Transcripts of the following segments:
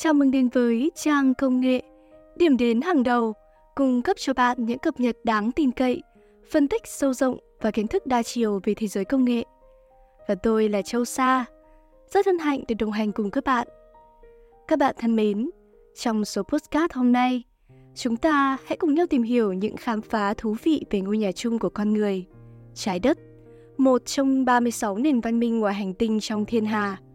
Chào mừng đến với trang công nghệ, điểm đến hàng đầu, cung cấp cho bạn những cập nhật đáng tin cậy, phân tích sâu rộng và kiến thức đa chiều về thế giới công nghệ. Và tôi là Châu Sa, rất hân hạnh được đồng hành cùng các bạn. Các bạn thân mến, trong số postcard hôm nay, chúng ta hãy cùng nhau tìm hiểu những khám phá thú vị về ngôi nhà chung của con người, trái đất, một trong 36 nền văn minh ngoài hành tinh trong thiên hà –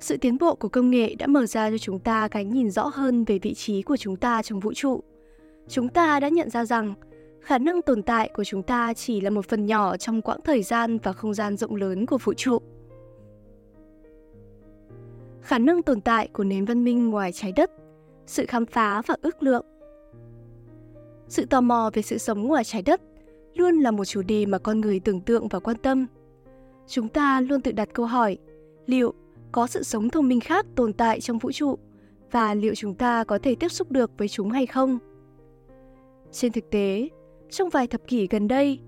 sự tiến bộ của công nghệ đã mở ra cho chúng ta cái nhìn rõ hơn về vị trí của chúng ta trong vũ trụ. Chúng ta đã nhận ra rằng khả năng tồn tại của chúng ta chỉ là một phần nhỏ trong quãng thời gian và không gian rộng lớn của vũ trụ. Khả năng tồn tại của nền văn minh ngoài trái đất, sự khám phá và ước lượng. Sự tò mò về sự sống ngoài trái đất luôn là một chủ đề mà con người tưởng tượng và quan tâm. Chúng ta luôn tự đặt câu hỏi, liệu có sự sống thông minh khác tồn tại trong vũ trụ và liệu chúng ta có thể tiếp xúc được với chúng hay không. Trên thực tế, trong vài thập kỷ gần đây,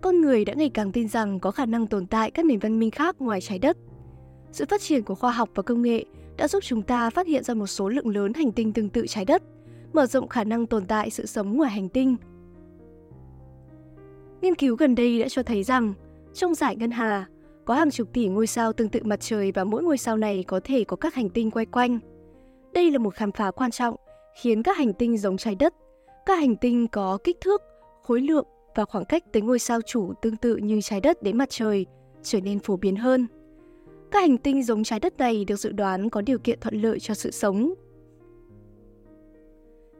con người đã ngày càng tin rằng có khả năng tồn tại các nền văn minh khác ngoài trái đất. Sự phát triển của khoa học và công nghệ đã giúp chúng ta phát hiện ra một số lượng lớn hành tinh tương tự trái đất, mở rộng khả năng tồn tại sự sống ngoài hành tinh. Nghiên cứu gần đây đã cho thấy rằng, trong giải ngân hà, có hàng chục tỷ ngôi sao tương tự mặt trời và mỗi ngôi sao này có thể có các hành tinh quay quanh. Đây là một khám phá quan trọng, khiến các hành tinh giống trái đất. Các hành tinh có kích thước, khối lượng và khoảng cách tới ngôi sao chủ tương tự như trái đất đến mặt trời trở nên phổ biến hơn. Các hành tinh giống trái đất này được dự đoán có điều kiện thuận lợi cho sự sống.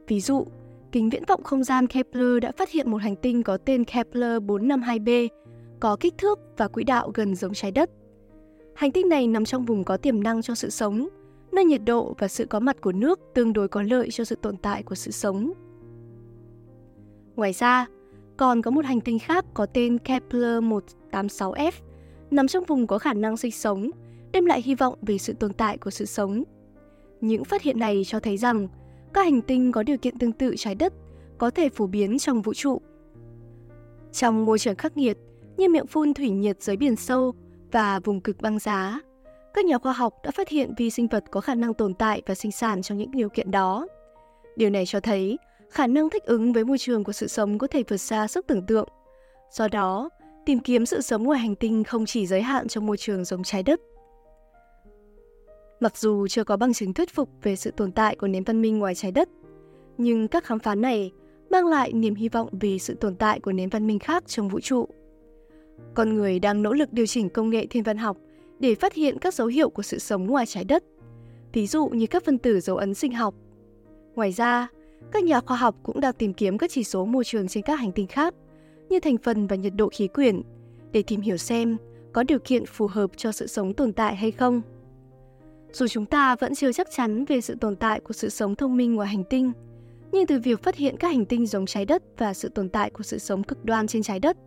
Ví dụ, kính viễn vọng không gian Kepler đã phát hiện một hành tinh có tên Kepler 452b có kích thước và quỹ đạo gần giống trái đất. Hành tinh này nằm trong vùng có tiềm năng cho sự sống, nơi nhiệt độ và sự có mặt của nước tương đối có lợi cho sự tồn tại của sự sống. Ngoài ra, còn có một hành tinh khác có tên Kepler 186f, nằm trong vùng có khả năng sinh sống, đem lại hy vọng về sự tồn tại của sự sống. Những phát hiện này cho thấy rằng các hành tinh có điều kiện tương tự trái đất có thể phổ biến trong vũ trụ. Trong môi trường khắc nghiệt, như miệng phun thủy nhiệt dưới biển sâu và vùng cực băng giá. Các nhà khoa học đã phát hiện vi sinh vật có khả năng tồn tại và sinh sản trong những điều kiện đó. Điều này cho thấy khả năng thích ứng với môi trường của sự sống có thể vượt xa sức tưởng tượng. Do đó, tìm kiếm sự sống ngoài hành tinh không chỉ giới hạn trong môi trường giống trái đất. Mặc dù chưa có bằng chứng thuyết phục về sự tồn tại của nền văn minh ngoài trái đất, nhưng các khám phá này mang lại niềm hy vọng về sự tồn tại của nền văn minh khác trong vũ trụ. Con người đang nỗ lực điều chỉnh công nghệ thiên văn học để phát hiện các dấu hiệu của sự sống ngoài trái đất, ví dụ như các phân tử dấu ấn sinh học. Ngoài ra, các nhà khoa học cũng đang tìm kiếm các chỉ số môi trường trên các hành tinh khác, như thành phần và nhiệt độ khí quyển, để tìm hiểu xem có điều kiện phù hợp cho sự sống tồn tại hay không. Dù chúng ta vẫn chưa chắc chắn về sự tồn tại của sự sống thông minh ngoài hành tinh, nhưng từ việc phát hiện các hành tinh giống trái đất và sự tồn tại của sự sống cực đoan trên trái đất,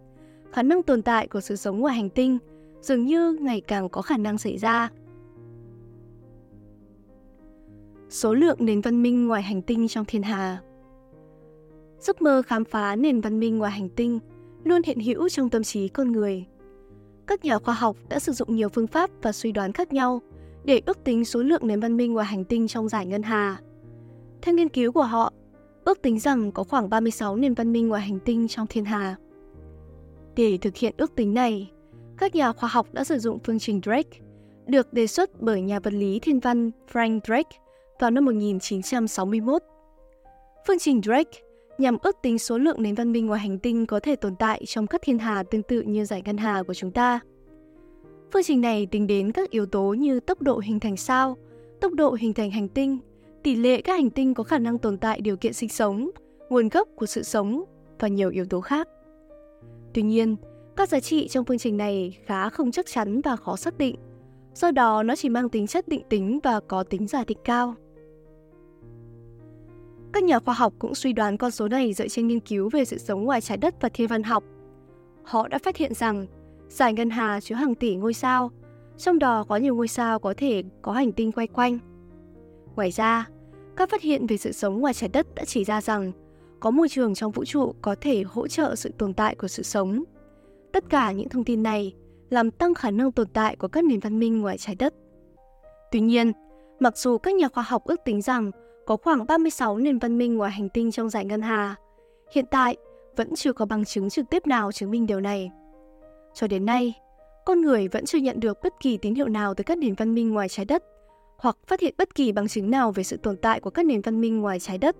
khả năng tồn tại của sự sống ngoài hành tinh dường như ngày càng có khả năng xảy ra. Số lượng nền văn minh ngoài hành tinh trong thiên hà Giấc mơ khám phá nền văn minh ngoài hành tinh luôn hiện hữu trong tâm trí con người. Các nhà khoa học đã sử dụng nhiều phương pháp và suy đoán khác nhau để ước tính số lượng nền văn minh ngoài hành tinh trong giải ngân hà. Theo nghiên cứu của họ, ước tính rằng có khoảng 36 nền văn minh ngoài hành tinh trong thiên hà. Để thực hiện ước tính này, các nhà khoa học đã sử dụng phương trình Drake, được đề xuất bởi nhà vật lý thiên văn Frank Drake vào năm 1961. Phương trình Drake nhằm ước tính số lượng nền văn minh ngoài hành tinh có thể tồn tại trong các thiên hà tương tự như giải ngân hà của chúng ta. Phương trình này tính đến các yếu tố như tốc độ hình thành sao, tốc độ hình thành hành tinh, tỷ lệ các hành tinh có khả năng tồn tại điều kiện sinh sống, nguồn gốc của sự sống và nhiều yếu tố khác. Tuy nhiên, các giá trị trong phương trình này khá không chắc chắn và khó xác định, do đó nó chỉ mang tính chất định tính và có tính giả định cao. Các nhà khoa học cũng suy đoán con số này dựa trên nghiên cứu về sự sống ngoài trái đất và thiên văn học. Họ đã phát hiện rằng giải ngân hà chứa hàng tỷ ngôi sao, trong đó có nhiều ngôi sao có thể có hành tinh quay quanh. Ngoài ra, các phát hiện về sự sống ngoài trái đất đã chỉ ra rằng có môi trường trong vũ trụ có thể hỗ trợ sự tồn tại của sự sống. Tất cả những thông tin này làm tăng khả năng tồn tại của các nền văn minh ngoài trái đất. Tuy nhiên, mặc dù các nhà khoa học ước tính rằng có khoảng 36 nền văn minh ngoài hành tinh trong giải ngân hà, hiện tại vẫn chưa có bằng chứng trực tiếp nào chứng minh điều này. Cho đến nay, con người vẫn chưa nhận được bất kỳ tín hiệu nào từ các nền văn minh ngoài trái đất hoặc phát hiện bất kỳ bằng chứng nào về sự tồn tại của các nền văn minh ngoài trái đất.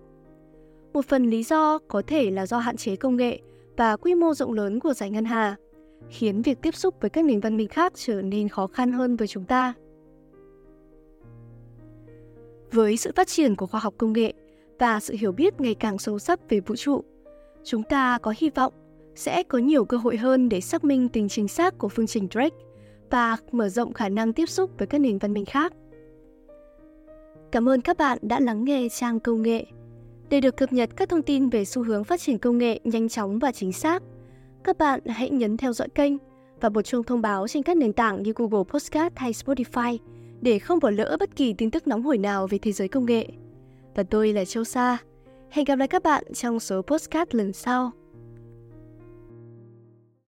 Một phần lý do có thể là do hạn chế công nghệ và quy mô rộng lớn của giải ngân hà, khiến việc tiếp xúc với các nền văn minh khác trở nên khó khăn hơn với chúng ta. Với sự phát triển của khoa học công nghệ và sự hiểu biết ngày càng sâu sắc về vũ trụ, chúng ta có hy vọng sẽ có nhiều cơ hội hơn để xác minh tính chính xác của phương trình Drake và mở rộng khả năng tiếp xúc với các nền văn minh khác. Cảm ơn các bạn đã lắng nghe trang công nghệ. Để được cập nhật các thông tin về xu hướng phát triển công nghệ nhanh chóng và chính xác, các bạn hãy nhấn theo dõi kênh và bật chuông thông báo trên các nền tảng như Google Podcast hay Spotify để không bỏ lỡ bất kỳ tin tức nóng hổi nào về thế giới công nghệ. Và tôi là Châu Sa. Hẹn gặp lại các bạn trong số podcast lần sau.